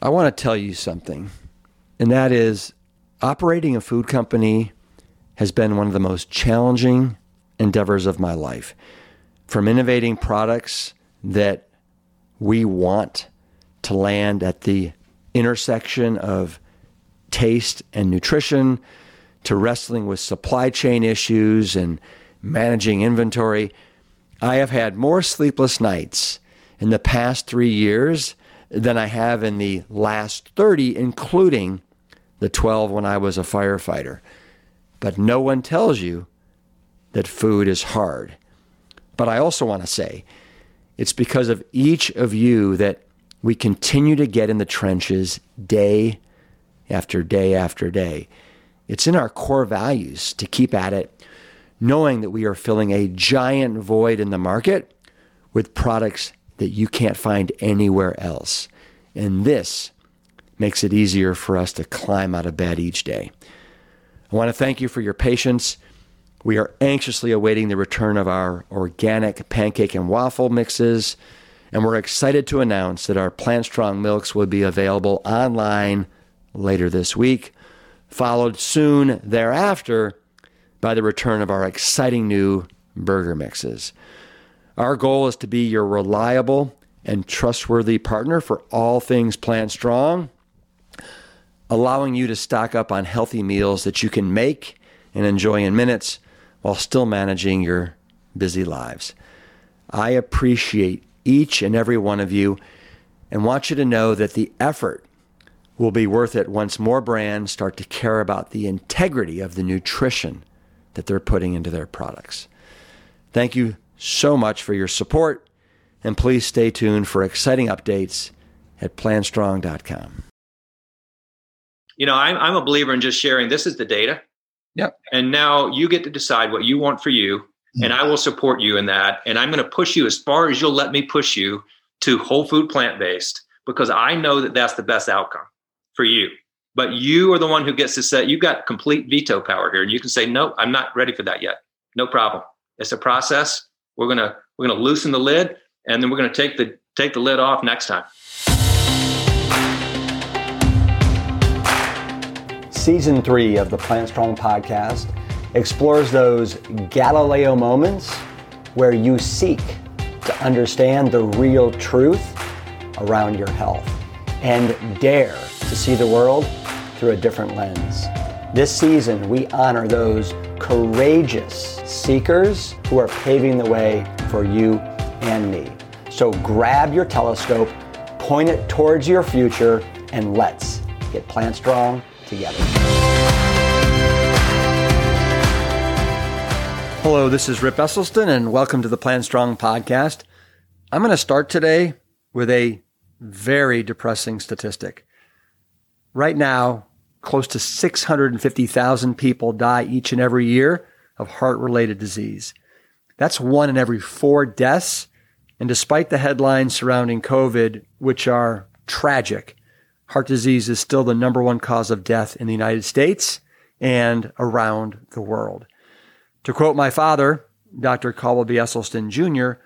I want to tell you something, and that is operating a food company has been one of the most challenging endeavors of my life. From innovating products that we want to land at the intersection of taste and nutrition to wrestling with supply chain issues and managing inventory. I have had more sleepless nights in the past three years than I have in the last 30, including the 12 when I was a firefighter. But no one tells you that food is hard. But I also want to say it's because of each of you that we continue to get in the trenches day after day after day. It's in our core values to keep at it, knowing that we are filling a giant void in the market with products that you can't find anywhere else. And this makes it easier for us to climb out of bed each day. I want to thank you for your patience. We are anxiously awaiting the return of our organic pancake and waffle mixes, and we're excited to announce that our Plant Strong milks will be available online later this week, followed soon thereafter by the return of our exciting new burger mixes. Our goal is to be your reliable and trustworthy partner for all things Plant Strong, allowing you to stock up on healthy meals that you can make and enjoy in minutes while still managing your busy lives. I appreciate each and every one of you and want you to know that the effort will be worth it once more brands start to care about the integrity of the nutrition that they're putting into their products. Thank you so much for your support, and please stay tuned for exciting updates at plantstrong.com. You know, I'm, I'm a believer in just sharing this is the data. Yep. And now you get to decide what you want for you, hmm. and I will support you in that. And I'm going to push you as far as you'll let me push you to whole food plant based because I know that that's the best outcome for you. But you are the one who gets to say you've got complete veto power here, and you can say no, I'm not ready for that yet. No problem. It's a process. We're gonna we're gonna loosen the lid, and then we're gonna take the take the lid off next time. Season three of the Plant Strong podcast explores those Galileo moments where you seek to understand the real truth around your health and dare to see the world through a different lens. This season, we honor those courageous seekers who are paving the way for you and me. So grab your telescope, point it towards your future, and let's get plant strong together. Hello, this is Rip Esselstyn, and welcome to the Plant Strong podcast. I'm going to start today with a very depressing statistic. Right now, close to 650,000 people die each and every year of heart related disease. That's one in every four deaths. And despite the headlines surrounding COVID, which are tragic, heart disease is still the number one cause of death in the United States and around the world. To quote my father, Dr. Caldwell B. Esselstyn Jr.,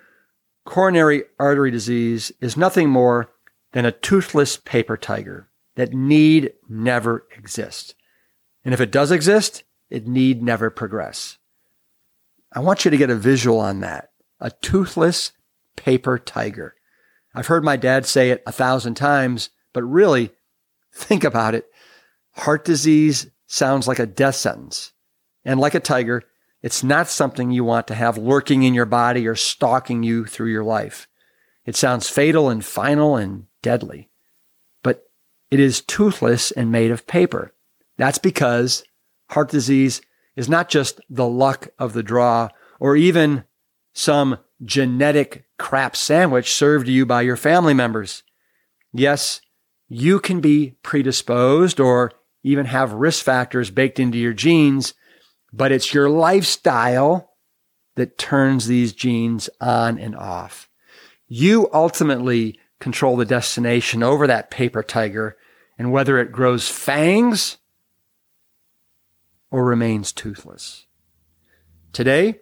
coronary artery disease is nothing more than a toothless paper tiger that need never exist. And if it does exist, it need never progress. I want you to get a visual on that. A toothless paper tiger. I've heard my dad say it a thousand times, but really, think about it. Heart disease sounds like a death sentence. And like a tiger, it's not something you want to have lurking in your body or stalking you through your life. It sounds fatal and final and deadly. It is toothless and made of paper. That's because heart disease is not just the luck of the draw or even some genetic crap sandwich served to you by your family members. Yes, you can be predisposed or even have risk factors baked into your genes, but it's your lifestyle that turns these genes on and off. You ultimately control the destination over that paper tiger and whether it grows fangs or remains toothless. Today,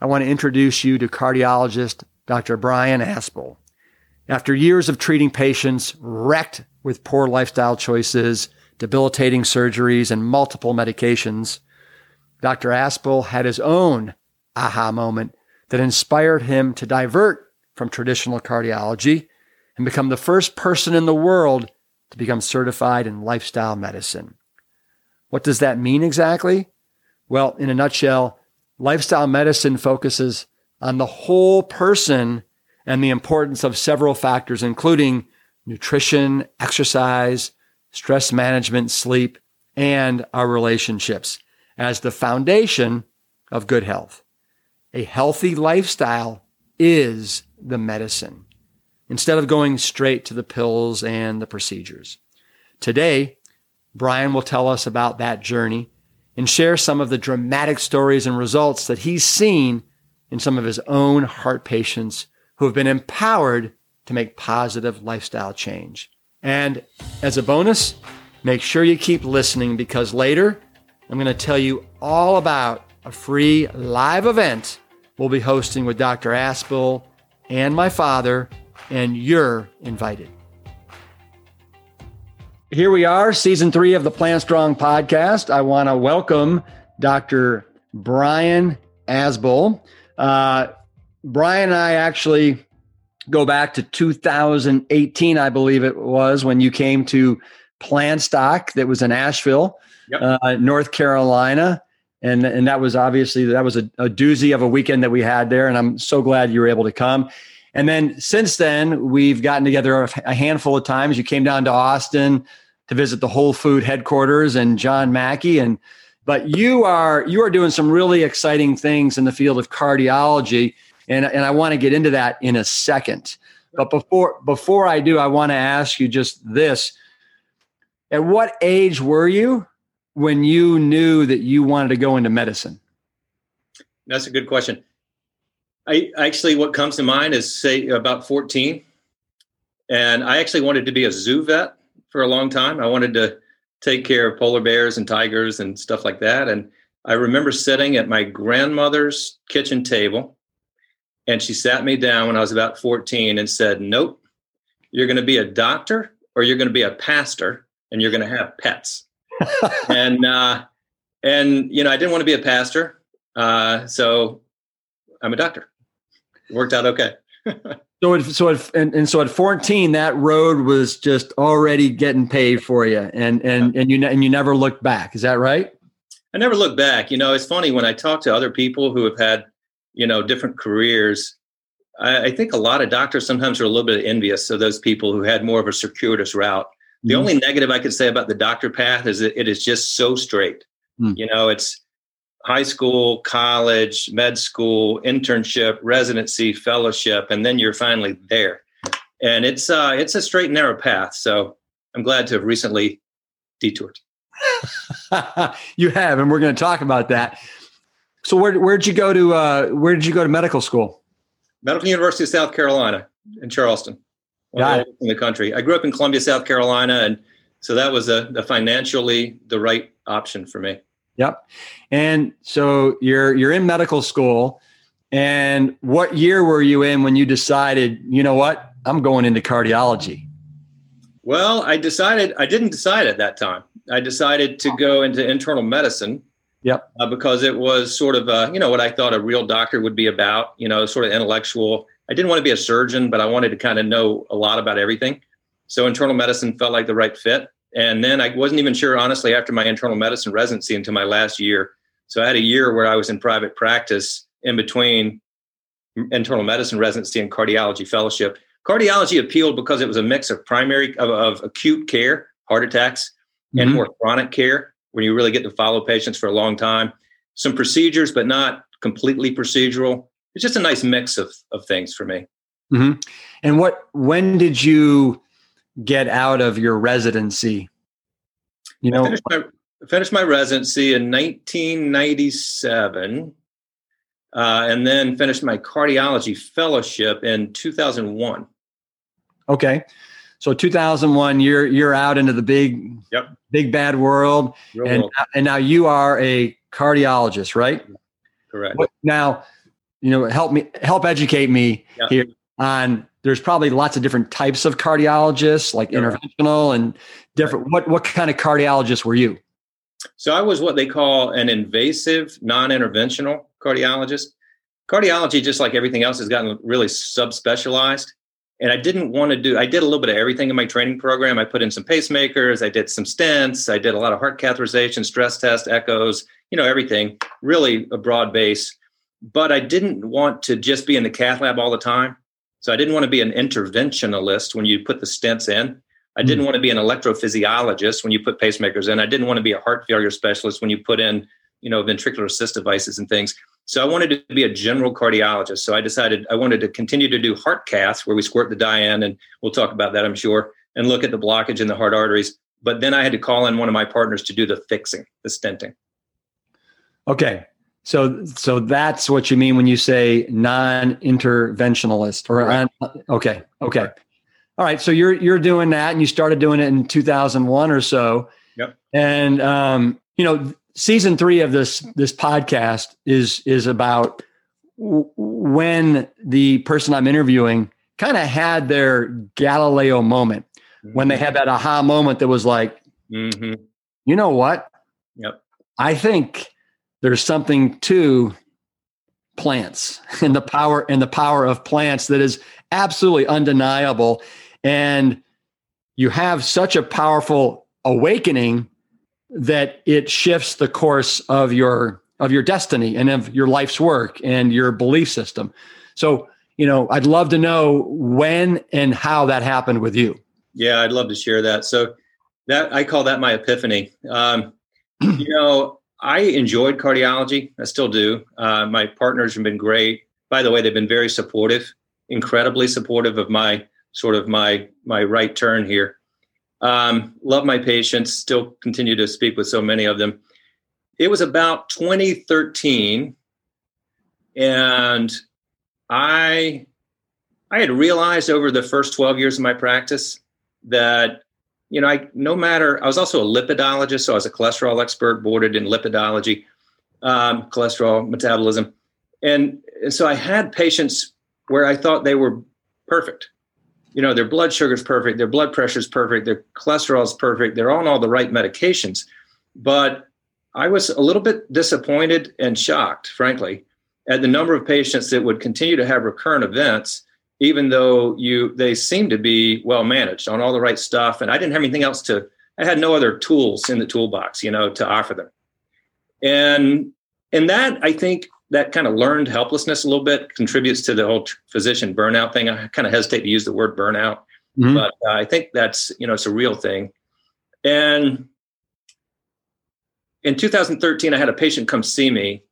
I want to introduce you to cardiologist Dr. Brian Asbill. After years of treating patients wrecked with poor lifestyle choices, debilitating surgeries, and multiple medications, Dr. Asbill had his own aha moment that inspired him to divert from traditional cardiology and become the first person in the world to become certified in lifestyle medicine. What does that mean exactly? Well, in a nutshell, lifestyle medicine focuses on the whole person and the importance of several factors, including nutrition, exercise, stress management, sleep, and our relationships as the foundation of good health. A healthy lifestyle is the medicine instead of going straight to the pills and the procedures. Today, Brian will tell us about that journey and share some of the dramatic stories and results that he's seen in some of his own heart patients who have been empowered to make positive lifestyle change. And as a bonus, make sure you keep listening because later I'm going to tell you all about a free live event we'll be hosting with Dr. Asbill and my father, and you're invited. Here we are, season three of the Plant Strong podcast. I want to welcome Dr. Brian Asbill. Uh, Brian and I actually go back to 2018, I believe it was, when you came to Plant Stock that was in Asheville, yep. uh, North Carolina. And, and that was obviously that was a, a doozy of a weekend that we had there. And I'm so glad you were able to come. And then since then, we've gotten together a handful of times. You came down to Austin to visit the Whole Food headquarters and John Mackey. And but you are you are doing some really exciting things in the field of cardiology and and I want to get into that in a second. But before before I do, I want to ask you just this: At what age were you when you knew that you wanted to go into medicine? That's a good question. I actually, what comes to mind is say about 14. And I actually wanted to be a zoo vet for a long time. I wanted to take care of polar bears and tigers and stuff like that. And I remember sitting at my grandmother's kitchen table and she sat me down when I was about 14 and said, Nope, you're going to be a doctor or you're going to be a pastor and you're going to have pets. and, uh, and, you know, I didn't want to be a pastor. Uh, so I'm a doctor. It worked out okay. so, it, so, it, and, and so at 14, that road was just already getting paved for you and, and, and you, and you never looked back. Is that right? I never looked back. You know, it's funny when I talk to other people who have had you know different careers I, I, think a lot of doctors sometimes are a little bit envious of those people who had more of a circuitous route the mm only negative i could say about the doctor path is that it is just so straight mm you know it's high school college med school internship residency fellowship and then you're finally there and it's uh it's a straight and narrow path so i'm glad to have recently detoured you have and we're going to talk about that so where where'd you go to uh, where did you go to medical school? Medical University of South Carolina in Charleston. In the country. I grew up in Columbia, South Carolina, and so that was a, a financially the right option for me. Yep. And so you're you're in medical school. And what year were you in when you decided, you know what, I'm going into cardiology? Well, I decided I didn't decide at that time. I decided to go into internal medicine Yep. Uh, because it was sort of, uh, you know, what I thought a real doctor would be about, you know, sort of intellectual. I didn't want to be a surgeon, but I wanted to kind of know a lot about everything. So internal medicine felt like the right fit. And then I wasn't even sure, honestly, after my internal medicine residency until my last year. So I had a year where I was in private practice in between internal medicine residency and cardiology fellowship. Cardiology appealed because it was a mix of primary, of, of acute care, heart attacks, and mm-hmm. more chronic care when you really get to follow patients for a long time. Some procedures, but not completely procedural. It's just a nice mix of, of things for me. Mm-hmm. And what, when did you get out of your residency? You know, I finished my, finished my residency in 1997 uh, and then finished my cardiology fellowship in 2001. Okay. So 2001, you're you're out into the big, yep. big bad world, Real and world. and now you are a cardiologist, right? Correct. Now, you know, help me help educate me yep. here on there's probably lots of different types of cardiologists, like yeah. interventional and different. Right. What what kind of cardiologist were you? So I was what they call an invasive, non-interventional cardiologist. Cardiology, just like everything else, has gotten really subspecialized. And I didn't want to do, I did a little bit of everything in my training program. I put in some pacemakers, I did some stents, I did a lot of heart catheterization, stress test, echoes, you know, everything, really a broad base. But I didn't want to just be in the cath lab all the time. So I didn't want to be an interventionalist when you put the stents in. I didn't mm. want to be an electrophysiologist when you put pacemakers in. I didn't want to be a heart failure specialist when you put in, you know, ventricular assist devices and things. So I wanted to be a general cardiologist. So I decided I wanted to continue to do heart caths where we squirt the dye in, and we'll talk about that, I'm sure, and look at the blockage in the heart arteries. But then I had to call in one of my partners to do the fixing, the stenting. Okay. So so that's what you mean when you say non-interventionalist or right. okay. Okay. Right. All right. So you're you're doing that and you started doing it in 2001 or so. Yep. And um, you know, season three of this this podcast is is about w- when the person I'm interviewing kind of had their Galileo moment mm-hmm. when they had that aha moment that was like, mm-hmm. you know what? Yep. I think there's something to plants and the power and the power of plants that is absolutely undeniable and you have such a powerful awakening that it shifts the course of your of your destiny and of your life's work and your belief system. So, you know, I'd love to know when and how that happened with you. Yeah, I'd love to share that. So that I call that my epiphany. Um, you know, I enjoyed cardiology. I still do. Uh, my partners have been great. By the way, they've been very supportive, incredibly supportive of my sort of my my right turn here. Um, love my patients, still continue to speak with so many of them. It was about 2013, and I I had realized over the first 12 years of my practice that you know I no matter I was also a lipidologist, so I was a cholesterol expert, boarded in lipidology, um, cholesterol metabolism, and, and so I had patients where I thought they were perfect you know, their blood sugar is perfect, their blood pressure is perfect, their cholesterol is perfect, they're on all the right medications. But I was a little bit disappointed and shocked, frankly, at the number of patients that would continue to have recurrent events, even though you they seem to be well managed on all the right stuff. And I didn't have anything else to, I had no other tools in the toolbox, you know, to offer them. And and that I think that kind of learned helplessness a little bit contributes to the whole physician burnout thing. I kind of hesitate to use the word burnout, mm-hmm. but uh, I think that's you know it's a real thing. And in 2013, I had a patient come see me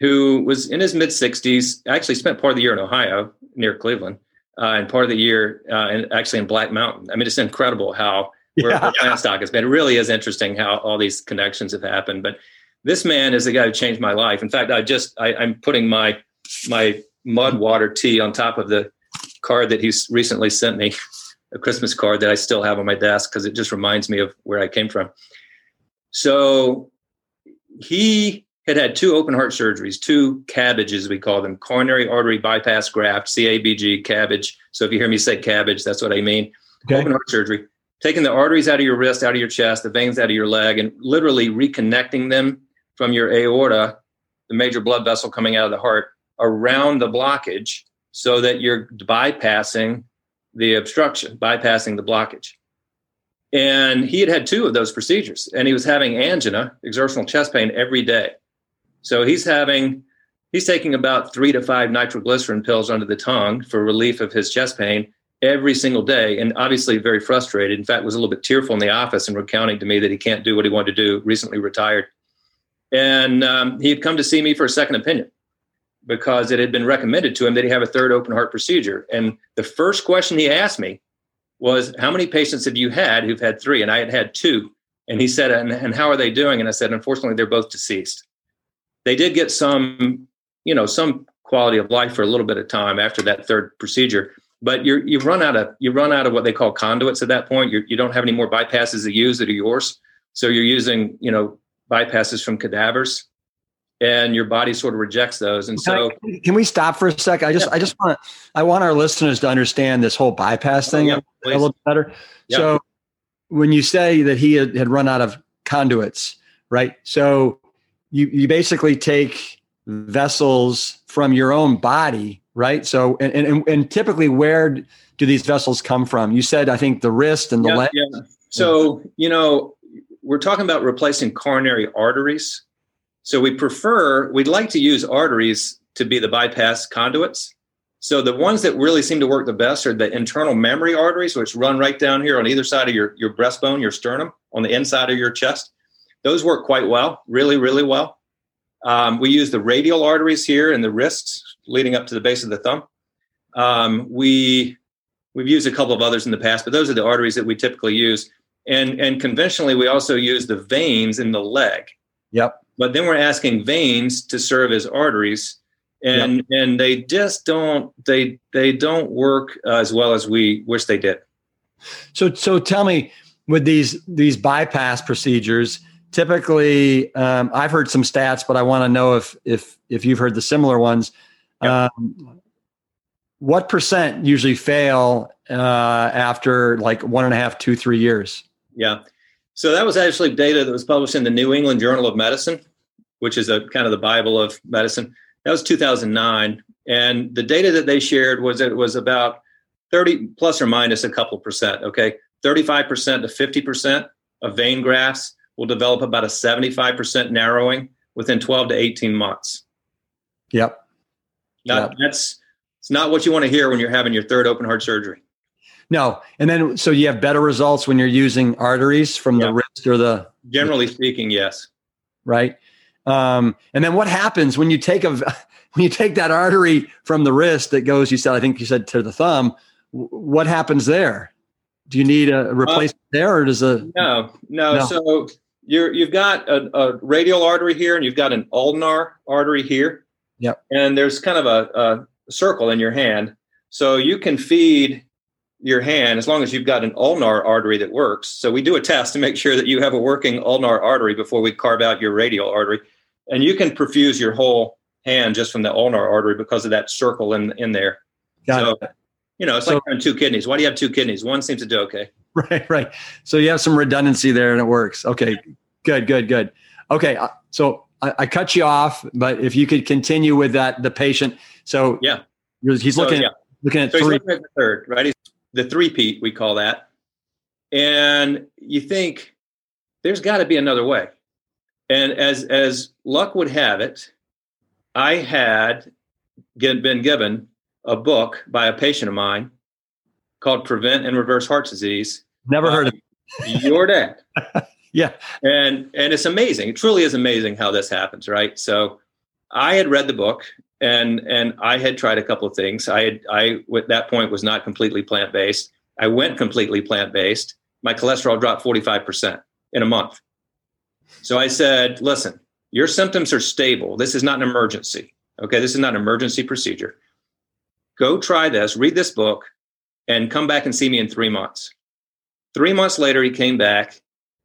who was in his mid 60s. Actually, spent part of the year in Ohio near Cleveland, uh, and part of the year uh, and actually in Black Mountain. I mean, it's incredible how where yeah. plant stock has been. It really is interesting how all these connections have happened, but this man is the guy who changed my life. In fact, I just I, I'm putting my my mud water tea on top of the card that he's recently sent me, a Christmas card that I still have on my desk because it just reminds me of where I came from. So he had had two open heart surgeries, two cabbages, we call them, coronary artery bypass graft, CABG, cabbage. So if you hear me say cabbage, that's what I mean. Okay. Open heart surgery, taking the arteries out of your wrist, out of your chest, the veins out of your leg, and literally reconnecting them from your aorta, the major blood vessel coming out of the heart, around the blockage so that you're bypassing the obstruction, bypassing the blockage. And he had had two of those procedures and he was having angina, exertional chest pain every day. So he's having, he's taking about three to five nitroglycerin pills under the tongue for relief of his chest pain every single day. And obviously very frustrated. In fact, was a little bit tearful in the office and recounting to me that he can't do what he wanted to do, recently retired. And um, he had come to see me for a second opinion because it had been recommended to him that he have a third open heart procedure. And the first question he asked me was, How many patients have you had who've had three? And I had had two. And he said, and, and how are they doing? And I said, Unfortunately, they're both deceased. They did get some, you know, some quality of life for a little bit of time after that third procedure. But you're you run out of you run out of what they call conduits at that point. You're, you do not have any more bypasses to use that are yours. So you're using, you know, bypasses from cadavers. and your body sort of rejects those. And so, can, I, can we stop for a sec? I just, yeah. I just want, I want our listeners to understand this whole bypass oh, thing oh, yeah, a little better. Yeah. So, when you say that he had, had run out of conduits, right? So, you you basically take vessels from your own body, right? So, and and, and typically, where do these vessels come from? You said, I think, the wrist and the leg. Yeah. So, you know, we're talking about replacing coronary arteries so we prefer, we'd like to use arteries to be the bypass conduits. So the ones that really seem to work the best are the internal mammary arteries, which run right down here on either side of your, your breastbone, your sternum, on the inside of your chest. Those work quite well, really, really well. Um, we use the radial arteries here and the wrists, leading up to the base of the thumb. Um, we we've used a couple of others in the past, but those are the arteries that we typically use. And and conventionally, we also use the veins in the leg. Yep. But then we're asking veins to serve as arteries, and yep. and they just don't they they don't work as well as we wish they did. So so tell me with these these bypass procedures. Typically, um, I've heard some stats, but I want to know if if if you've heard the similar ones. Yep. Um, what percent usually fail uh, after like one and a half, two, three years? Yeah. So that was actually data that was published in the New England Journal of Medicine which is a kind of the Bible of medicine. That was 2009, and the data that they shared was it was about 30 plus or minus a couple percent. Okay, 35 percent to 50 percent of vein grafts will develop about a 75 percent narrowing within 12 to 18 months. Yep. Not, yep. That's it's not what you want to hear when you're having your third open heart surgery. No, and then so you have better results when you're using arteries from the wrist or the. Generally speaking, yes. Right. Um, and then what happens when you take a when you take that artery from the wrist that goes, you said, I think you said to the thumb. What happens there? Do you need a replacement uh, there, or does a no, no, no? So you're you've got a, a, radial artery here, and you've got an ulnar artery here. Yep. And there's kind of a, a circle in your hand, so you can feed your hand as long as you've got an ulnar artery that works. So we do a test to make sure that you have a working ulnar artery before we carve out your radial artery. And you can perfuse your whole hand just from the ulnar artery because of that circle in in there. Got so, it. You know, it's so, like having two kidneys. Why do you have two kidneys? One seems to do okay. Right, right. So you have some redundancy there and it works. Okay, good, good, good. Okay, uh, so I, I cut you off, but if you could continue with that, the patient. So yeah, he's so, looking, yeah. looking at so three. Looking at the third, right? He's the three-peat, we call that. And you think there's got to be another way. And as as luck would have it, I had get, been given a book by a patient of mine called "Prevent and Reverse Heart Disease." Never heard of it. Your dad. yeah, and and it's amazing. It truly is amazing how this happens, right? So, I had read the book and and I had tried a couple of things. I had I at that point was not completely plant based. I went completely plant based. My cholesterol dropped forty five percent in a month. So I said, "Listen, your symptoms are stable. This is not an emergency. Okay, this is not an emergency procedure. Go try this. Read this book, and come back and see me in three months." Three months later, he came back.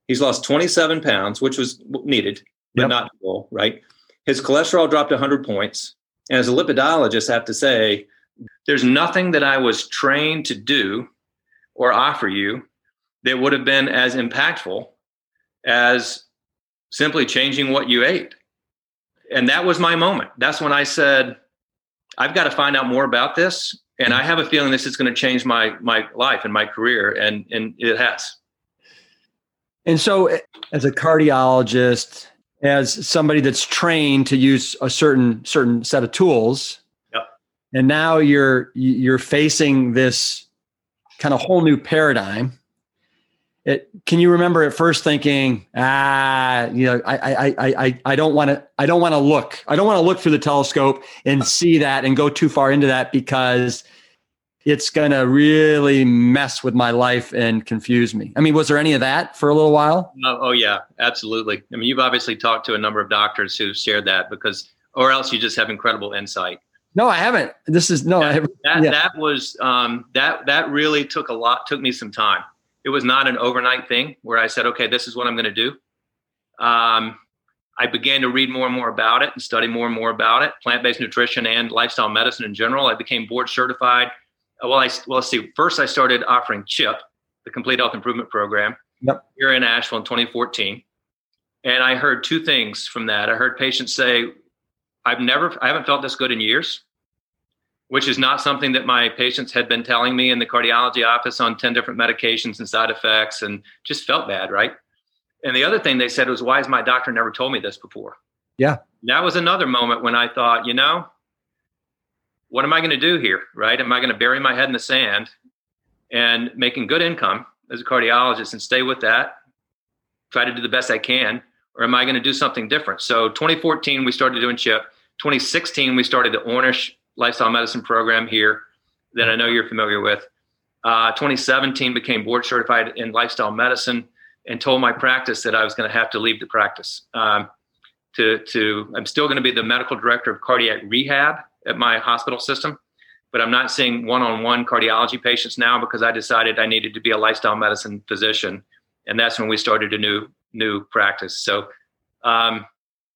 He's lost 27 pounds, which was needed, but yep. not full, right? His cholesterol dropped 100 points. And as a lipidologist, I have to say, there's nothing that I was trained to do or offer you that would have been as impactful as simply changing what you ate. And that was my moment. That's when I said, I've got to find out more about this. And I have a feeling this is going to change my my life and my career. And and it has. And so as a cardiologist, as somebody that's trained to use a certain certain set of tools yep. and now you're you're facing this kind of whole new paradigm it, can you remember at first thinking ah you know i i i i, I don't want to i don't want to look i don't want to look through the telescope and see that and go too far into that because it's going to really mess with my life and confuse me. I mean, was there any of that for a little while? Oh, oh, yeah, absolutely. I mean, you've obviously talked to a number of doctors who've shared that because, or else you just have incredible insight. No, I haven't. This is no. That that, yeah. that was um, that that really took a lot. Took me some time. It was not an overnight thing where I said, okay, this is what I'm going to do. Um, I began to read more and more about it and study more and more about it, plant-based nutrition and lifestyle medicine in general. I became board certified. Well, I well, let's see. First, I started offering CHIP, the Complete Health Improvement Program, yep. here in Asheville in 2014. And I heard two things from that. I heard patients say, "I've never, I haven't felt this good in years," which is not something that my patients had been telling me in the cardiology office on 10 different medications and side effects, and just felt bad, right? And the other thing they said was, why has my doctor never told me this before? Yeah. That was another moment when I thought, you know, what am I going to do here? Right? Am I going to bury my head in the sand and making good income as a cardiologist and stay with that, try to do the best I can? Or am I going to do something different? So 2014, we started doing CHIP. 2016, we started the Ornish Lifestyle Medicine program here that I know you're familiar with. Uh, 2017 became board certified in lifestyle medicine and told my practice that I was going to have to leave the practice. Um, to, to, I'm still going to be the medical director of cardiac rehab at my hospital system, but I'm not seeing one-on-one cardiology patients now because I decided I needed to be a lifestyle medicine physician, and that's when we started a new new practice. So um,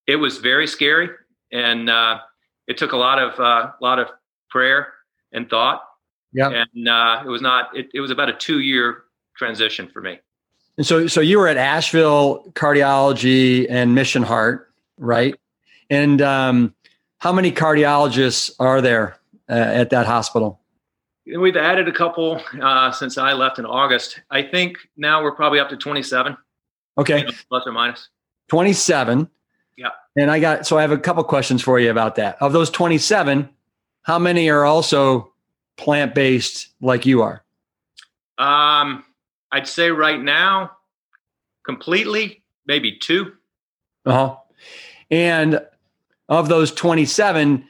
it was very scary, and uh, it took a lot of uh, lot of prayer and thought. Yeah, and uh, it was not. It, it was about a two-year transition for me. And so, so you were at Asheville Cardiology and Mission Heart, right? And um, how many cardiologists are there uh, at that hospital? We've added a couple uh, since I left in August. I think now we're probably up to 27. Okay. Plus or minus. 27. Yeah. And I got, so I have a couple questions for you about that. Of those 27, how many are also plant based like you are? Um, I'd say right now, completely, maybe two. Uh huh. And of those 27,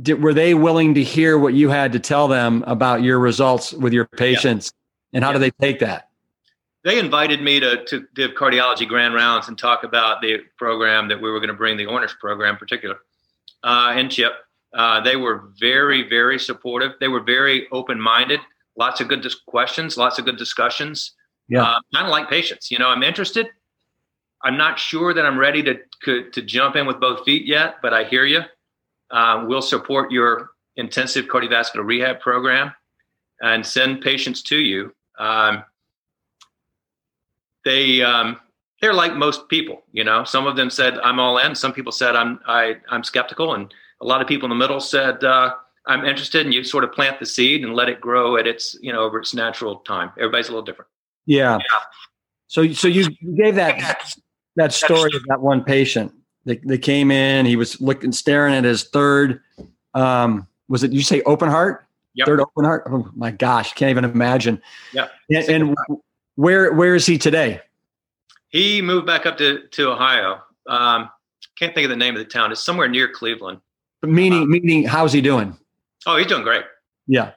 did, were they willing to hear what you had to tell them about your results with your patients? Yeah. And how yeah. do they take that? They invited me to, to give cardiology grand rounds and talk about the program that we were going to bring, the Ornish program in particular, uh, and CHIP. Uh, they were very, very supportive. They were very open minded lots of good dis- questions, lots of good discussions. Yeah, uh, kind of like patients. You know, I'm interested. I'm not sure that I'm ready to to jump in with both feet yet, but I hear you. Uh, we'll support your intensive cardiovascular rehab program and send patients to you. Um, they um, they're like most people, you know. Some of them said I'm all in. Some people said I'm I, I'm skeptical, and a lot of people in the middle said uh, I'm interested, and you sort of plant the seed and let it grow at its, you know, over its natural time. Everybody's a little different. Yeah. yeah. So, so you gave that that story of that one patient. They, they came in. He was looking, staring at his third. Um, was it you say open heart? Yep. Third open heart. Oh my gosh, can't even imagine. Yeah. And, and, where where is he today? He moved back up to to Ohio. Um, can't think of the name of the town. It's somewhere near Cleveland. Meaning, um, meaning, how's he doing? Oh, he's doing great. Yeah.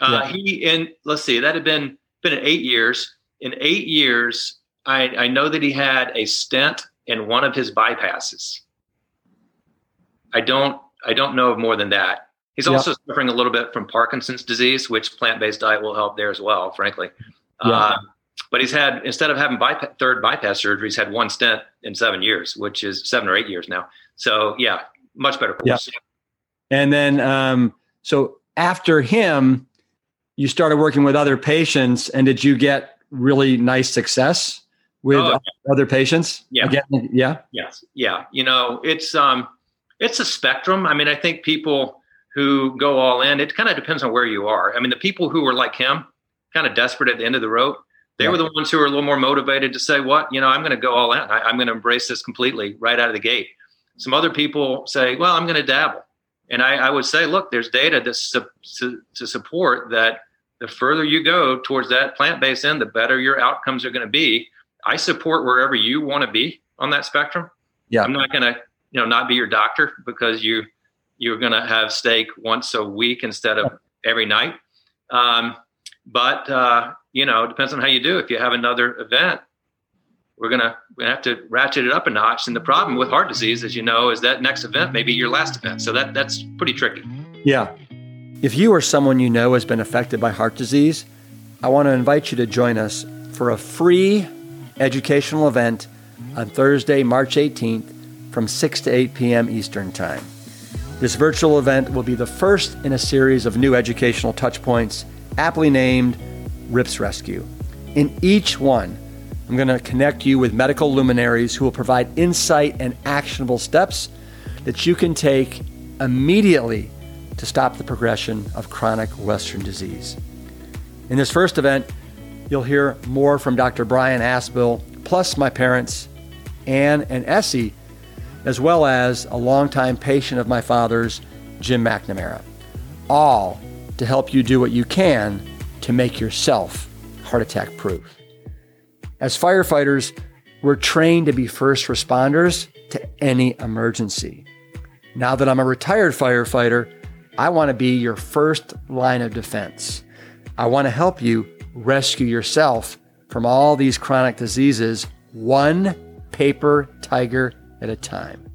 Uh, yeah. He in let's see, that had been been in eight years. In eight years, I, I know that he had a stent in one of his bypasses. I don't I don't know of more than that. He's also suffering a little bit from Parkinson's disease, which plant based diet will help there as well. Frankly, yeah. uh, but he's had instead of having bypass, third bypass surgery, he's had one stent in seven years, which is seven or eight years now. So yeah, much better course. Yeah. And then um, so after him, you started working with other patients, and did you get really nice success with oh, yeah. other patients? Yeah. Again, yeah. Yes. Yeah. You know, it's um, it's a spectrum. I mean, I think people who go all in, it kind of depends on where you are. I mean, the people who were like him, kind of desperate at the end of the road, they yeah. were the ones who were a little more motivated to say, "What? You know, I'm going to go all in. I, I'm going to embrace this completely right out of the gate." Some other people say, "Well, I'm going to dabble." And I, I would say, look, there's data to, to, to support that the further you go towards that plant-based end, the better your outcomes are going to be. I support wherever you want to be on that spectrum. Yeah. I'm not going to, you know, not be your doctor because you you're going to have steak once a week instead of every night. Um, but uh, you know, it depends on how you do. If you have another event, we're gonna we have to ratchet it up a notch. And the problem with heart disease, as you know, is that next event may be your last event. So that that's pretty tricky. Yeah. If you or someone you know has been affected by heart disease, I want to invite you to join us for a free educational event on Thursday, March 18th from 6 to 8 p.m. Eastern Time. This virtual event will be the first in a series of new educational touchpoints, aptly named Rip's Rescue. In each one, I'm going to connect you with medical luminaries who will provide insight and actionable steps that you can take immediately to stop the progression of chronic Western disease. In this first event, you'll hear more from Dr. Brian Asbill, plus my parents, Ann and Essie as well as a longtime patient of my father's, Jim McNamara, all to help you do what you can to make yourself heart attack proof. As firefighters, we're trained to be first responders to any emergency. Now that I'm a retired firefighter, I want to be your first line of defense. I want to help you rescue yourself from all these chronic diseases, one paper tiger at a time.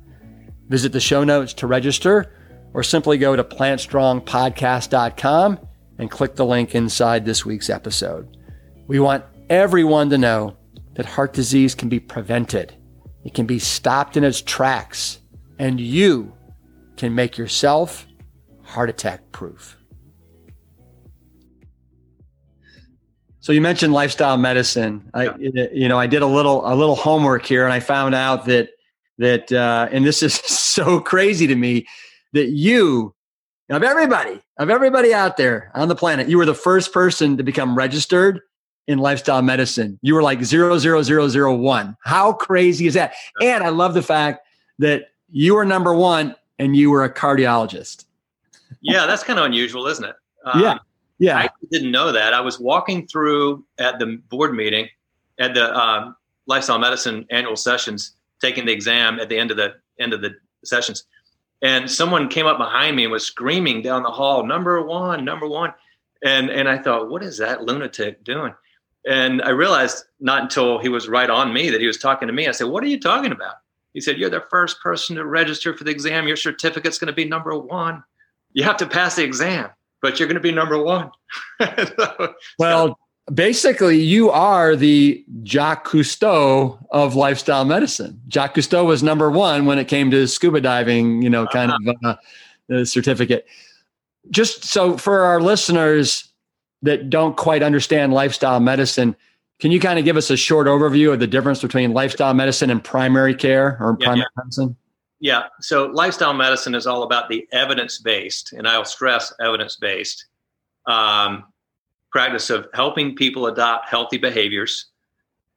Visit the show notes to register or simply go to plantstrongpodcast.com and click the link inside this week's episode. We want everyone to know that heart disease can be prevented. It can be stopped in its tracks, and you can make yourself heart attack proof. So you mentioned lifestyle medicine. I, you know, I did a little a little homework here, and I found out that that, uh, and this is so crazy to me that you, of everybody, of everybody out there on the planet, you were the first person to become registered in lifestyle medicine. You were like zero zero zero zero one. How crazy is that? And I love the fact that you were number one and you were a cardiologist. Yeah, that's kind of unusual, isn't it? Um, yeah. Yeah. I didn't know that. I was walking through at the board meeting at the um, lifestyle medicine annual sessions taking the exam at the end of the end of the sessions. And someone came up behind me and was screaming down the hall, number one, number one. And and I thought, what is that lunatic doing? And I realized not until he was right on me that he was talking to me. I said, What are you talking about? He said, You're the first person to register for the exam. Your certificate's going to be number one. You have to pass the exam, but you're going to be number one. so, well, basically you are the Jacques Cousteau of lifestyle medicine. Jacques Cousteau was number one when it came to scuba diving, you know, kind uh-huh. of uh, certificate. Just so for our listeners that don't quite understand lifestyle medicine, can you kind of give us a short overview of the difference between lifestyle medicine and primary care or yeah, primary yeah. medicine? Yeah. So lifestyle medicine is all about the evidence based, and I'll stress evidence based um, practice of helping people adopt healthy behaviors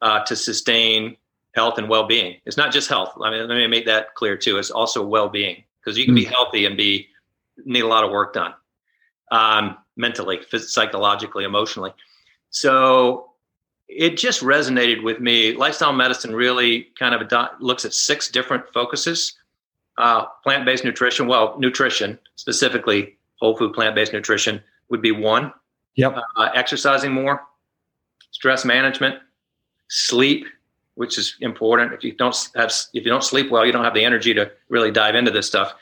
uh, to sustain health and well-being. It's not just health. I mean, let me make that clear too. It's also well-being because you can be hmm. healthy and be need a lot of work done um, mentally, psychologically, emotionally. So it just resonated with me. Lifestyle medicine really kind of looks at six different focuses. Uh, plant-based nutrition, well, nutrition specifically, whole food plant-based nutrition would be one. Yep. Uh, exercising more, stress management, sleep, which is important. If you don't have, if you don't sleep well, you don't have the energy to really dive into this stuff.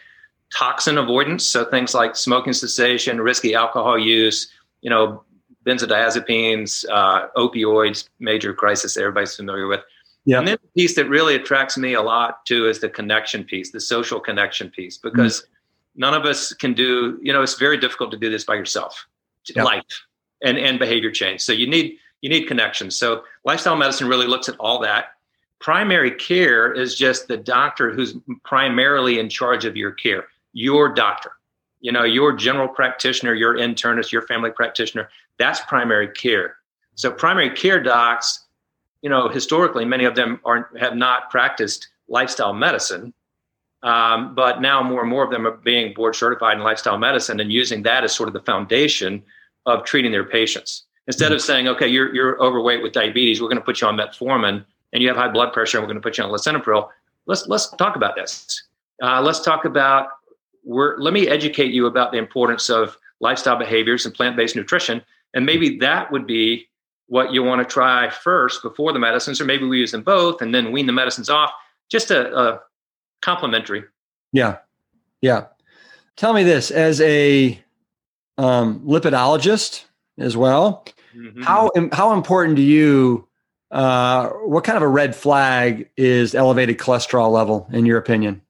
Toxin avoidance, so things like smoking cessation, risky alcohol use, you know, benzodiazepines, uh, opioids, major crisis everybody's familiar with. Yeah. And then the piece that really attracts me a lot too is the connection piece, the social connection piece, because mm-hmm. none of us can do, you know, it's very difficult to do this by yourself yep. life and, and behavior change. So you need you need connections. So lifestyle medicine really looks at all that. Primary care is just the doctor who's primarily in charge of your care, your doctor. You know, your general practitioner, your internist, your family practitioner, that's primary care. So primary care docs, you know, historically many of them are have not practiced lifestyle medicine. Um, but now more and more of them are being board certified in lifestyle medicine and using that as sort of the foundation of treating their patients. Instead mm-hmm. of saying, okay, you're, you're overweight with diabetes, we're going to put you on metformin, and you have high blood pressure, and we're going to put you on lisinopril. Let's let's talk about this. Uh, let's talk about. We're, let me educate you about the importance of lifestyle behaviors and plant-based nutrition, and maybe that would be what you want to try first before the medicines, or maybe we use them both and then wean the medicines off. Just a, a complementary. Yeah. Yeah. Tell me this as a um, lipidologist as well, mm-hmm. how, how important do you uh, what kind of a red flag is elevated cholesterol level in your opinion?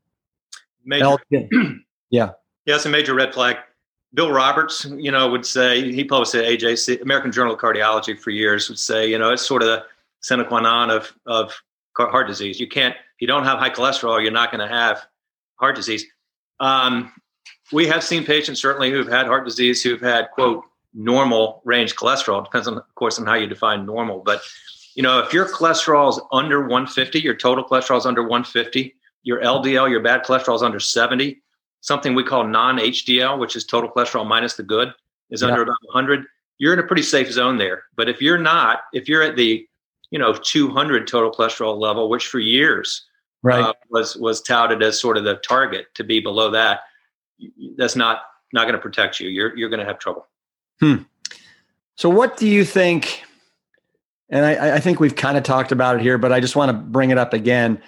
Major, yeah. Yeah, it's a major red flag. Bill Roberts, you know, would say he published at AJC, American Journal of Cardiology, for years. Would say, you know, it's sort of the sine qua non of of heart disease. You can't, if you don't have high cholesterol, you're not going to have heart disease. Um, we have seen patients certainly who've had heart disease who've had quote normal range cholesterol. Depends on, of course, on how you define normal. But you know, if your cholesterol is under 150, your total cholesterol is under 150, your LDL, your bad cholesterol is under 70, something we call non-HDL, which is total cholesterol minus the good, is yeah. under about 100. You're in a pretty safe zone there. But if you're not, if you're at the you know 200 total cholesterol level, which for years right. Uh, was was touted as sort of the target to be below that, that's not not going to protect you. You're you're going to have trouble. Hmm. So, what do you think? And I, I think we've kind of talked about it here, but I just want to bring it up again.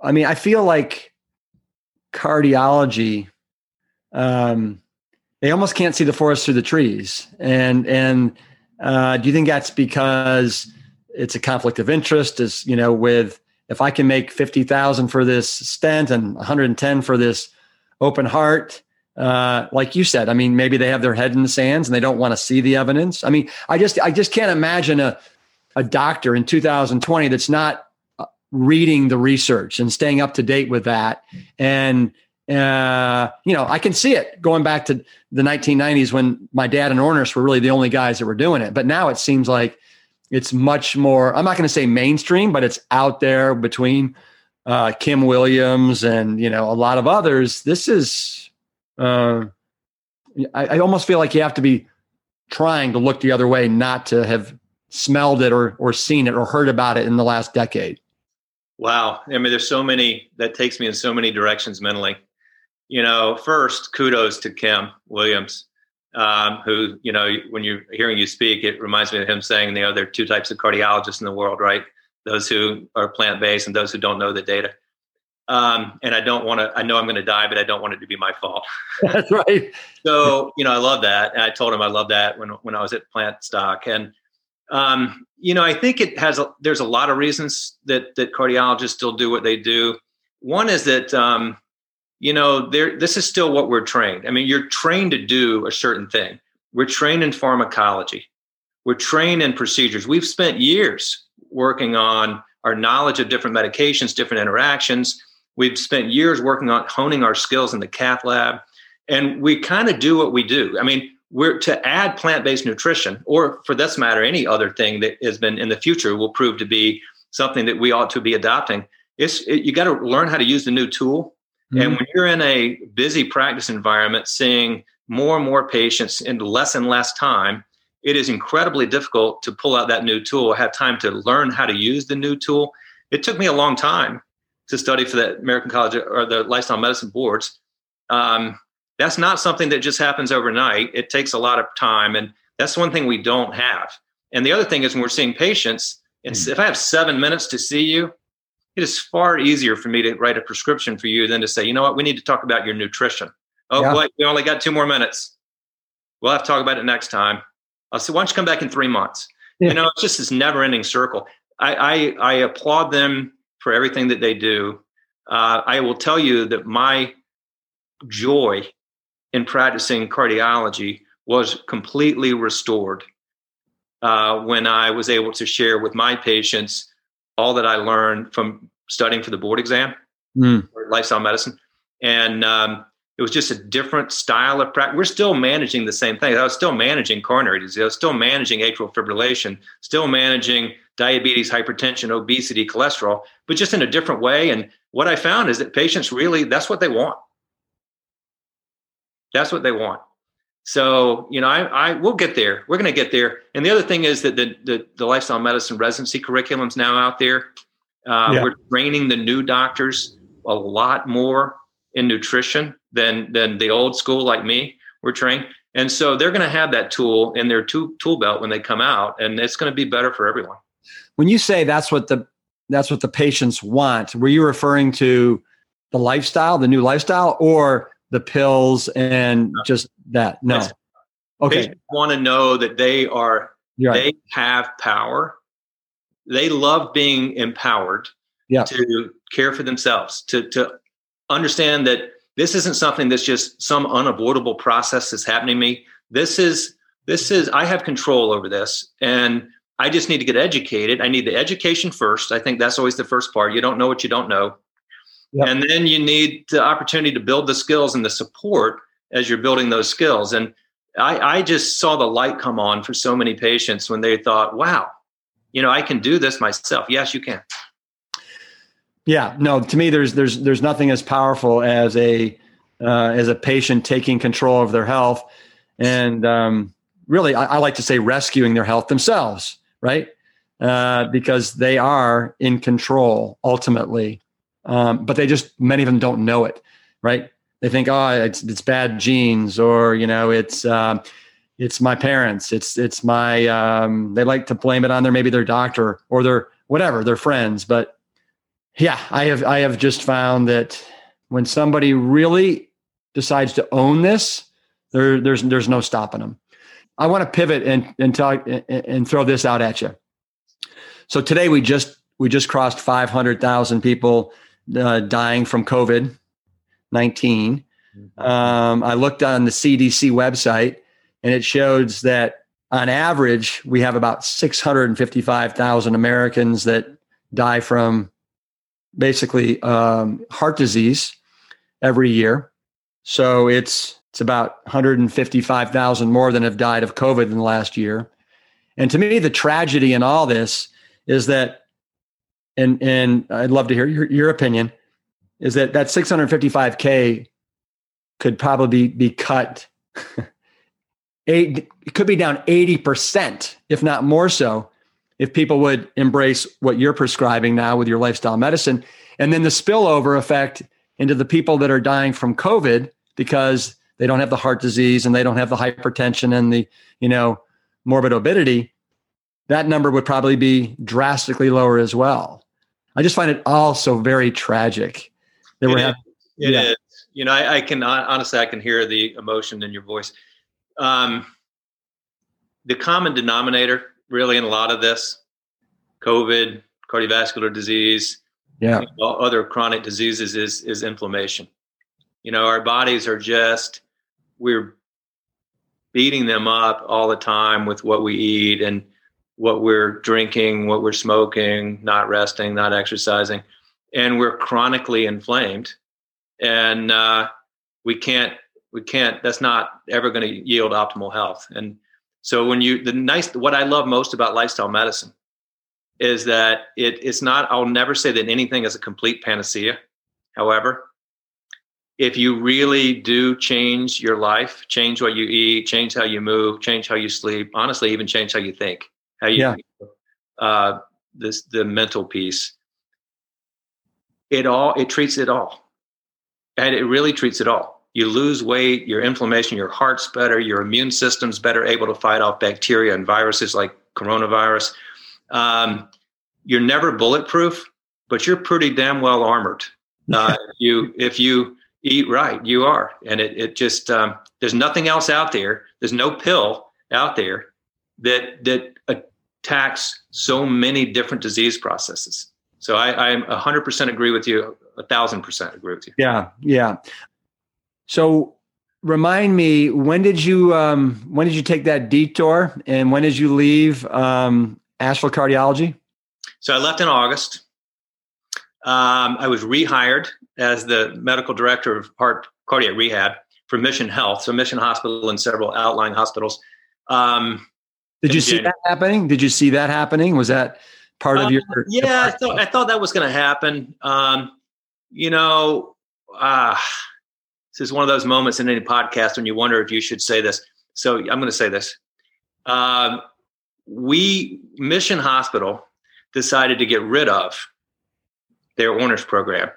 I mean, I feel like cardiology, um, they almost can't see the forest through the trees. And and uh, do you think that's because it's a conflict of interest? Is you know, with if I can make fifty thousand for this stent and one hundred and ten for this open heart, uh, like you said, I mean, maybe they have their head in the sands and they don't want to see the evidence. I mean, I just, I just can't imagine a, a doctor in 2020 that's not reading the research and staying up to date with that. And, uh, you know, I can see it going back to the 1990s when my dad and Ornish were really the only guys that were doing it. But now it seems like it's much more, I'm not going to say mainstream, but it's out there between uh, Kim Williams and, you know, a lot of others. This is, uh, I, I almost feel like you have to be trying to look the other way, not to have smelled it or or seen it or heard about it in the last decade. Wow, I mean, there's so many that takes me in so many directions mentally. You know, first, kudos to Kim Williams, um, who you know, when you're hearing you speak, it reminds me of him saying, you know, there are two types of cardiologists in the world, right? Those who are plant based and those who don't know the data. Um, and I don't want to. I know I'm going to die, but I don't want it to be my fault. That's right. so you know, I love that, and I told him I love that when when I was at Plantstock, and um, you know, I think it has. A, there's a lot of reasons that that cardiologists still do what they do. One is that um, you know, there. This is still what we're trained. I mean, you're trained to do a certain thing. We're trained in pharmacology. We're trained in procedures. We've spent years working on our knowledge of different medications, different interactions We've spent years working on honing our skills in the cath lab, and we kind of do what we do. I mean, we're to add plant-based nutrition, or for this matter, any other thing that has been in the future will prove to be something that we ought to be adopting. It's it, you got to learn how to use the new tool. Mm-hmm. And when you're in a busy practice environment, seeing more and more patients in less and less time, it is incredibly difficult to pull out that new tool, have time to learn how to use the new tool. It took me a long time to study for the American College or the Lifestyle Medicine boards. Um, that's not something that just happens overnight. It takes a lot of time, and that's one thing we don't have. And the other thing is when we're seeing patients, mm. if I have seven minutes to see you, it is far easier for me to write a prescription for you than to say, you know what, we need to talk about your nutrition. Oh, yeah. we only got two more minutes. We'll have to talk about it next time. I'll say, why don't you come back in three months? Yeah. You know, it's just this never ending circle. I, I, I applaud them for everything that they do. Uh, I will tell you that my joy in practicing cardiology was completely restored uh, when I was able to share with my patients all that I learned from studying for the board exam, mm. lifestyle medicine. And um, it was just a different style of practice. We're still managing the same thing. I was still managing coronary disease. I was still managing atrial fibrillation, still managing diabetes, hypertension, obesity, cholesterol, but just in a different way. And what I found is that patients really, that's what they want. That's what they want. So, you know, I, I we'll get there. We're going to get there. And the other thing is that the, the, the lifestyle medicine residency curriculum's now out there. Uh, yeah. We're training the new doctors a lot more in nutrition than than the old school like me were trained. And so they're going to have that tool in their tool, tool belt when they come out, and it's going to be better for everyone. When you say that's what the that's what the patients want, were you referring to the lifestyle, the new lifestyle, or the pills and uh, just that? No. Okay. Want to know that they are right. they have power. they love being empowered yeah. to care for themselves, to to understand that this isn't something that's just some unavoidable process that's happening to me. This is this is I have control over this and I just need to get educated. I need the education first. I think that's always the first part. You don't know what you don't know. Yep. And then you need the opportunity to build the skills and the support as you're building those skills. And I, I just saw the light come on for so many patients when they thought, wow, you know, I can do this myself. Yes, you can. Yeah, no. To me, there's there's there's nothing as powerful as a uh, as a patient taking control of their health, and um, really, I, I, like to say rescuing their health themselves, right? Uh, because they are in control ultimately, um, but they just many of them don't know it, right? They think, oh, it's it's bad genes, or you know, it's uh, it's my parents, it's it's my. Um, they like to blame it on their maybe their doctor or their whatever, their friends, but yeah, I have I have just found that when somebody really decides to own this, there there's there's no stopping them. I want to pivot and and talk and throw this out at you. So today we just we just crossed 500,000 people uh, dying from COVID 19. Mm-hmm. Um, I looked on the CDC website and it shows that on average we have about 655,000 Americans that die from basically um, heart disease every year. So it's it's about 155,000 more than have died of COVID in the last year. And to me, the tragedy in all this is that, and and I'd love to hear your, your opinion, is that that 655k could probably be cut. Eight, it could be down 80%, if not more so, if people would embrace what you're prescribing now with your lifestyle medicine and then the spillover effect into the people that are dying from covid because they don't have the heart disease and they don't have the hypertension and the you know morbid obesity that number would probably be drastically lower as well i just find it all so very tragic that we're having it yeah. is. you know I, I, can honestly i can hear the emotion in your voice um, the common denominator really in a lot of this COVID, cardiovascular disease, yeah, other chronic diseases is is inflammation. You know, our bodies are just we're beating them up all the time with what we eat and what we're drinking, what we're smoking, not resting, not exercising, and we're chronically inflamed, and uh, we can't we can't. That's not ever going to yield optimal health. And so when you the nice what I love most about lifestyle medicine is that it, it's not I'll never say that anything is a complete panacea. However, if you really do change your life, change what you eat, change how you move, change how you sleep, honestly, even change how you think, how you yeah. uh, this the mental piece. It all it treats it all, and it really treats it all you lose weight, your inflammation, your heart's better, your immune system's better able to fight off bacteria and viruses like coronavirus. Um, you're never bulletproof, but you're pretty damn well armored. Uh, if you if you eat right, you are, and it it just um, there's nothing else out there. There's no pill out there that that attacks so many different disease processes. So I, I'm 100% agree with you, a thousand percent agree with you. Yeah, yeah. So remind me when did you um, when did you take that detour and when did you leave um, Asheville Cardiology? So I left in August. Um, I was rehired as the medical director of heart cardiac rehab for Mission Health, so Mission Hospital and several outlying hospitals. Um, did you see that happening? Did you see that happening? Was that part of uh, your? Yeah, I thought I thought that was going to happen. Um, you know, uh, this is one of those moments in any podcast when you wonder if you should say this. So I'm going to say this. Um, we, Mission Hospital, decided to get rid of their Ornish program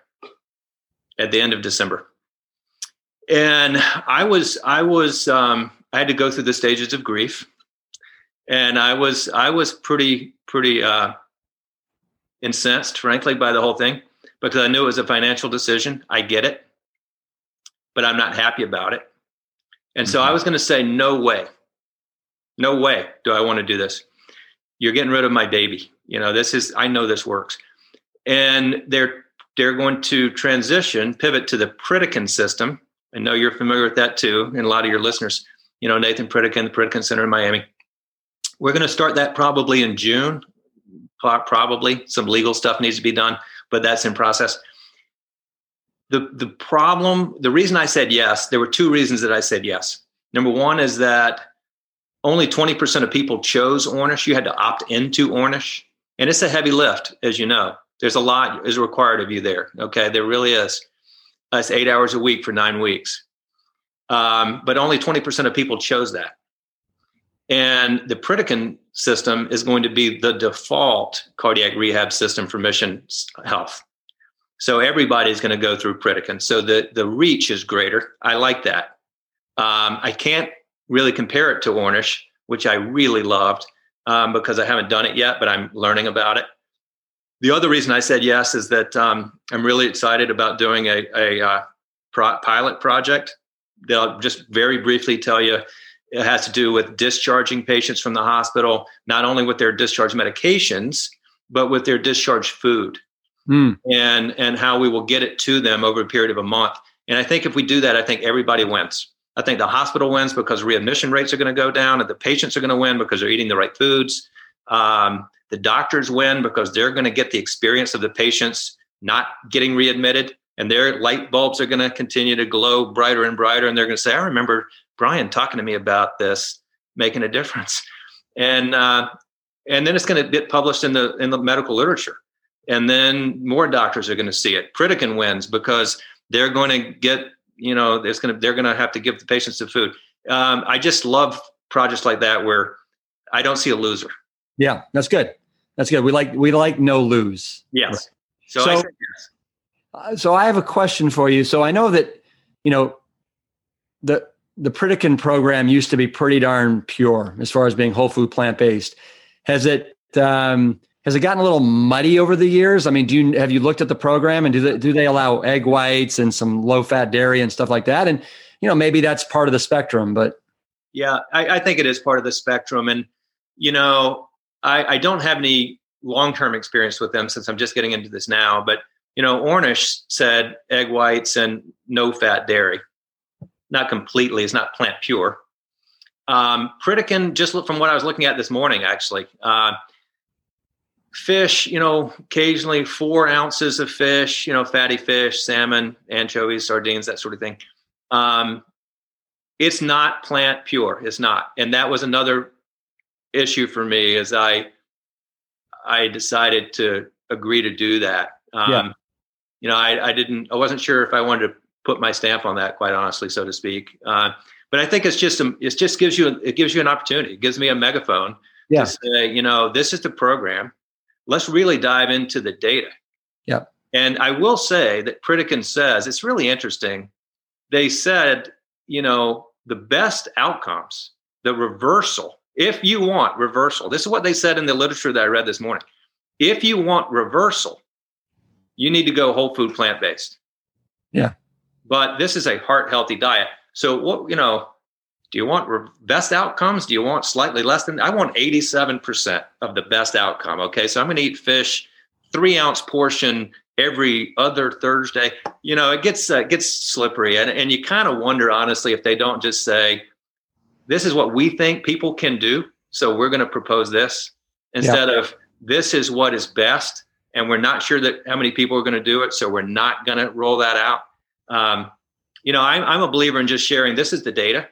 at the end of December. And I was, I was, um, I had to go through the stages of grief, and I was, I was pretty, pretty uh, incensed, frankly, by the whole thing because I knew it was a financial decision. I get it but I'm not happy about it. And mm-hmm. so I mm-hmm. was going to say, no way, no way do I want to do this. You're getting rid of my baby. You know, this is I know this works, and they're they're going to transition, pivot to the Pritikin system. I know you're familiar with that too, and a lot of your listeners. You know, Nathan Pritikin, the Pritikin Center in Miami. We're going to start that probably in June. Probably some legal stuff needs to be done, but that's in process. The the problem, the reason I said yes, there were two reasons that I said yes. Number one is that only 20% of people chose Ornish. You had to opt into Ornish. And it's a heavy lift, as you know. There's a lot is required of you there. Okay. There really is. That's eight hours a week for nine weeks. Um, but only 20% of people chose that. And the Pritikin system is going to be the default cardiac rehab system for mission health. So everybody's going to go through Pritikin. So the, the reach is greater. I like that. Um, I can't really compare it to Ornish, which I really loved um, because I haven't done it yet, but I'm learning about it. The other reason I said yes is that um, I'm really excited about doing a, a uh, pro- pilot project. They'll just very briefly tell you it has to do with discharging patients from the hospital, not only with their discharge medications, but with their discharge food mm. and, and how we will get it to them over a period of a month. And I think if we do that, I think everybody wins. I think the hospital wins because readmission rates are going to go down, and the patients are going to win because they're eating the right foods. Um, the doctors win because they're going to get the experience of the patients not getting readmitted, and their light bulbs are going to continue to glow brighter and brighter. And they're going to say, "I remember Brian talking to me about this, making a difference." And uh, and then it's going to get published in the in the medical literature, and then more doctors are going to see it. Pritikin wins because they're going to get you know, it's going to they're going to have to give the patients the food. Um, I just love projects like that where I don't see a loser. Yeah, that's good. That's good. We like we like no lose. Yes. So, so. Uh, so I have a question for you. So I know that you know the the Pritikin program used to be pretty darn pure as far as being whole food plant based. Has it um, has it gotten a little muddy over the years? I mean, do you have you looked at the program and do they, do they allow egg whites and some low fat dairy and stuff like that? And you know, maybe that's part of the spectrum, but yeah, I, I think it is part of the spectrum. And you know, I, I don't have any long term experience with them since I'm just getting into this now. But you know, Ornish said egg whites and no fat dairy. Not completely; it's not plant pure. Um, Pritikin, just from what I was looking at this morning, actually. Uh, fish, you know, occasionally four ounces of fish, you know, fatty fish, salmon, anchovies, sardines, that sort of thing. Um, it's not plant pure. It's not, and that was another issue for me as I I decided to agree to do that. Um, yeah. You know, I, I didn't, I wasn't sure if I wanted to put my stamp on that, quite honestly, so to speak. Uh, but I think it's just a, it just gives you it gives you an opportunity. It gives me a megaphone yeah. to say, you know, this is the program let's really dive into the data. Yeah. And I will say that Pritikin says it's really interesting. They said, you know, the best outcomes, the reversal, if you want reversal, this is what they said in the literature that I read this morning. If you want reversal, you need to go whole food plant based. Yeah. But this is a heart healthy diet. So what, you know, do you want best outcomes? Do you want slightly less than? I want 87% of the best outcome. Okay. So I'm going to eat fish, three ounce portion every other Thursday. You know, it gets, uh, gets slippery. And, and you kind of wonder, honestly, if they don't just say, this is what we think people can do. So we're going to propose this instead yeah. of this is what is best. And we're not sure that how many people are going to do it. So we're not going to roll that out. Um, you know, I'm, I'm a believer in just sharing this is the data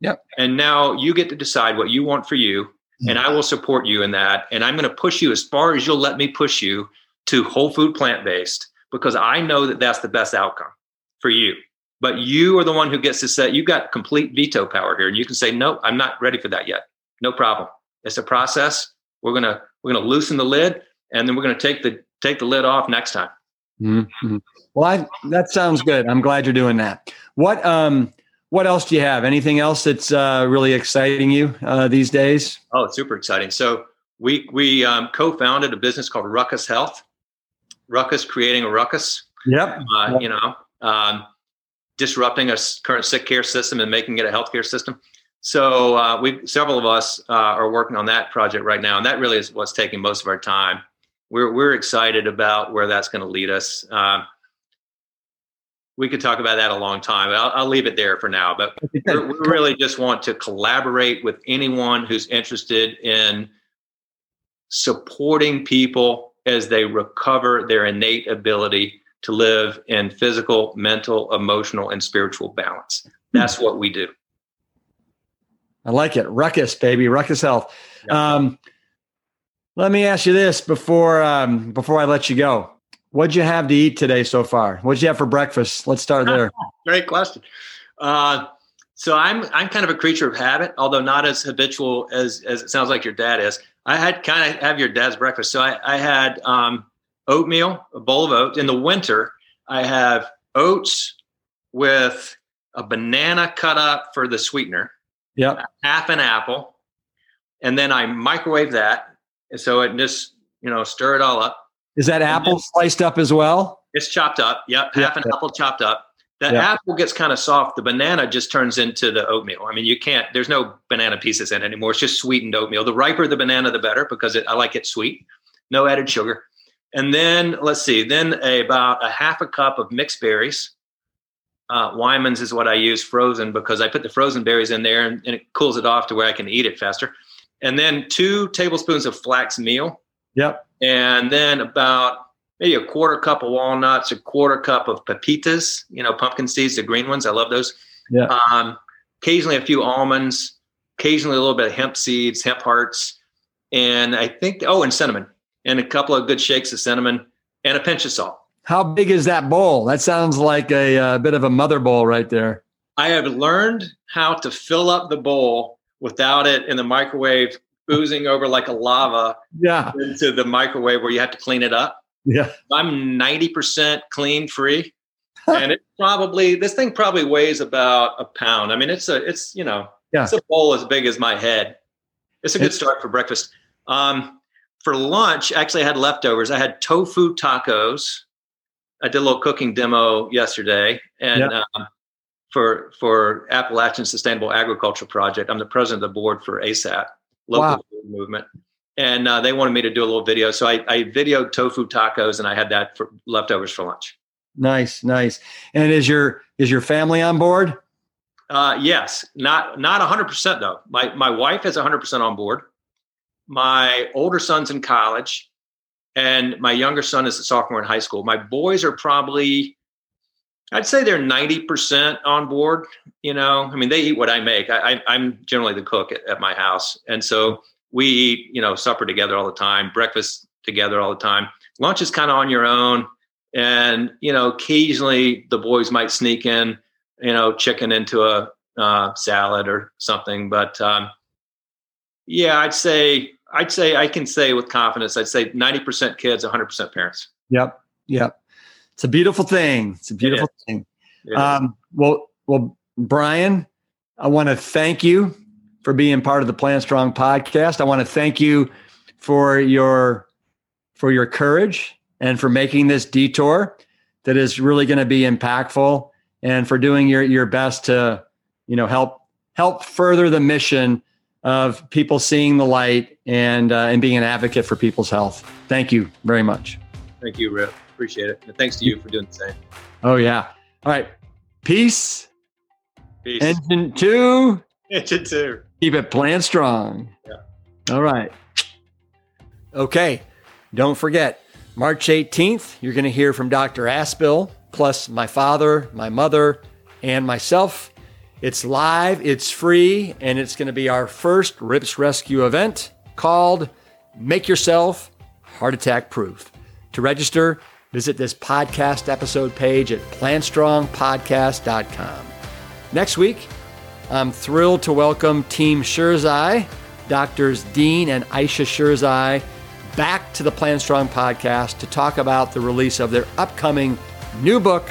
Yep. And now you get to decide what you want for you, and I will support you in that. And I'm going to push you as far as you'll let me push you to whole food plant based because I know that that's the best outcome for you. But you are the one who gets to say you've got complete veto power here, and you can say no, I'm not ready for that yet. No problem. It's a process. We're gonna we're gonna loosen the lid, and then we're gonna take the take the lid off next time. Mm-hmm. Well, I, that sounds good. I'm glad you're doing that. What um what else do you have? Anything else that's uh, really exciting you uh, these days? Oh, it's super exciting. So we we um, co-founded a business called Ruckus Health. Ruckus creating a ruckus. Yep. Uh, You know, um, disrupting a current sick care system and making it a healthcare system. So uh, we several of us uh, are working on that project right now, and that really is what's taking most of our time. We're we're excited about where that's going to lead us. Uh, we could talk about that a long time. I'll, I'll leave it there for now. But we really just want to collaborate with anyone who's interested in supporting people as they recover their innate ability to live in physical, mental, emotional, and spiritual balance. That's what we do. I like it. Ruckus, baby. Ruckus Health. Um, let me ask you this before um, before I let you go. What'd you have to eat today so far? What'd you have for breakfast? Let's start there. Great question. Uh, so I'm I'm kind of a creature of habit, although not as habitual as as it sounds like your dad is. I had kind of have your dad's breakfast. So I, I had um, oatmeal, a bowl of oats. In the winter, I have oats with a banana cut up for the sweetener. Yep. Half an apple, and then I microwave that, so it just you know stir it all up. Is that apple sliced up as well? It's chopped up. Yep, half an apple chopped up. That apple gets kind of soft. The banana just turns into the oatmeal. I mean, you can't. There's no banana pieces in it anymore. It's just sweetened oatmeal. The riper the banana, the better because it, I like it sweet. No added sugar. And then let's see. Then a, about a half a cup of mixed berries uh, Wyman's is what I use frozen because I put the frozen berries in there and, and, it cools it off to where I can eat it faster. And then two tablespoons of flax meal. Yep. And then about maybe a quarter cup of walnuts, a quarter cup of pepitas, you know, pumpkin seeds, the green ones. I love those. Yeah. Um, occasionally a few almonds, occasionally a little bit of hemp seeds, hemp hearts. And I think, oh, and cinnamon and a couple of good shakes of cinnamon and a pinch of salt. How big is that bowl? That sounds like a, a uh, bit of a mother bowl right there. I have learned how to fill up the bowl without it in the microwave oozing over like a lava yeah. into the microwave where you have to clean it up. Yeah. I'm 90% clean free. and it probably this thing probably weighs about a pound. I mean, it's a it's you know yeah. it's a bowl as big as my head. It's a good start for breakfast. Um, for lunch, actually, I had leftovers. I had tofu tacos I did a little cooking demo yesterday, and yep. um, for for Appalachian Sustainable Agriculture Project, I'm the president of the board for ASAP, local wow. movement, and uh, they wanted me to do a little video, so I, I videoed tofu tacos, and I had that for leftovers for lunch. Nice, nice. And is your is your family on board? Uh, yes, not not 100 percent though. My my wife is 100 percent on board. My older son's in college and my younger son is a sophomore in high school. My boys are probably, I'd say they're 90% on board. You know, I mean, they eat what I make. I, am generally the cook at, at, my house. And so we eat, you know, supper together all the time, breakfast together all the time. Lunch is kind of on your own. And, you know, occasionally the boys might sneak in, you know, chicken into a uh, salad or something. But um, yeah, I'd say I'd say I can say with confidence, I'd say 90% kids, 100% parents. Yep. Yep. It's a beautiful thing. It's a beautiful it thing. Um, well, well, Brian, I want to thank you for being part of the Plant Strong podcast. I want to thank you for your for your courage and for making this detour that is really going to be impactful and for doing your your best to, you know, help help further the mission of people seeing the light and uh, and being an advocate for people's health. Thank you very much. Thank you, Rip. Appreciate it. And thanks to you for doing the same. Oh yeah. All right. Peace. Peace. Engine two. Engine two. Keep it plant strong. Yeah. All right. Okay. Don't forget, March 18th, you're going to hear from Dr. Asbill, plus my father, my mother, and myself it's live, it's free, and it's going to be our first Rip's Rescue event called Make Yourself Heart Attack Proof. To register, visit this podcast episode page at plantstrongpodcast.com. Next week, I'm thrilled to welcome Team Sherzai, Doctors Dean and Ayesha Sherzai, back to the Plant Strong podcast to talk about the release of their upcoming new book,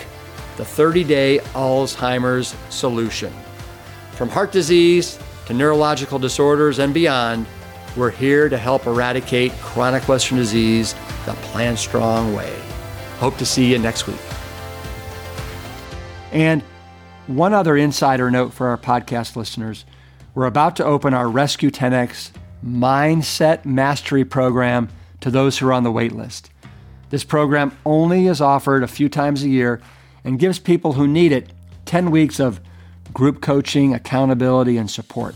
the 30 day Alzheimer's solution. From heart disease to neurological disorders and beyond, we're here to help eradicate chronic Western disease the Plant Strong way. Hope to see you next week. And one other insider note for our podcast listeners we're about to open our Rescue 10X Mindset Mastery Program to those who are on the wait list. This program only is offered a few times a year and gives people who need it 10 weeks of group coaching, accountability, and support.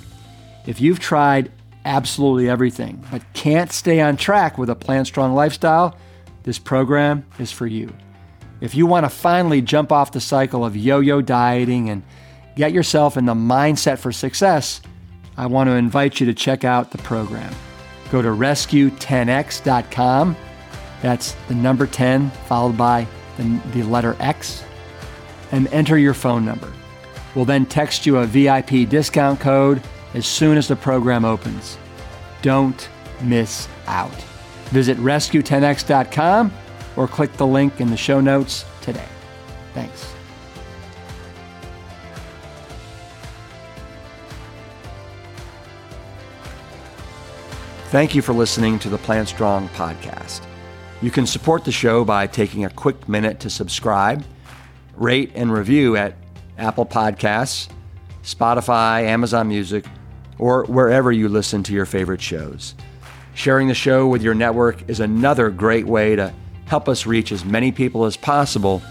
If you've tried absolutely everything but can't stay on track with a Plant Strong lifestyle, this program is for you. If you want to finally jump off the cycle of yo yo dieting and get yourself in the mindset for success, I want to invite you to check out the program. Go to rescue10x.com. That's the number 10 followed by the, the letter X and enter your phone number. We'll then text you a VIP discount code as soon as the program opens. Don't miss out. Visit rescue10x.com or click the link in the show notes today. Thanks. Thank you for listening to the Plant Strong podcast. You can support the show by taking a quick minute to subscribe, rate, and review at Apple Podcasts, Spotify, Amazon Music, or wherever you listen to your favorite shows. Sharing the show with your network is another great way to help us reach as many people as possible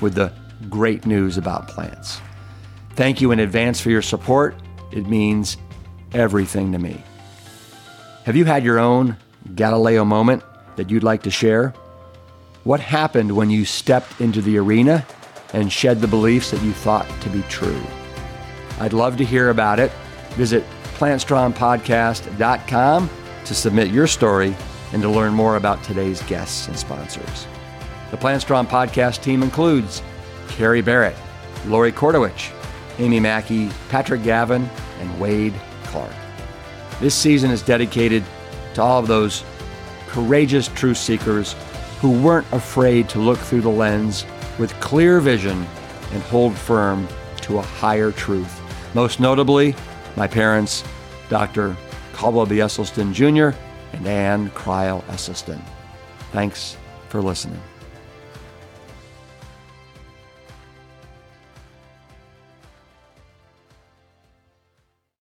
with the great news about plants. Thank you in advance for your support. It means everything to me. Have you had your own Galileo moment that you'd like to share? What happened when you stepped into the arena and shed the beliefs that you thought to be true? I'd love to hear about it. Visit plantstrongpodcast.com to submit your story and to learn more about today's guests and sponsors. The Plant Strong podcast team includes Carrie Barrett, Lori Kordowich, Amy Mackey, Patrick Gavin, and Wade Clark. This season is dedicated to all of those courageous truth seekers who weren't afraid to look through the lens with clear vision and hold firm to a higher truth. Most notably, my parents, Dr. Caldwell B. Esselstyn Jr. and Ann Crile Esselstyn. Thanks for listening.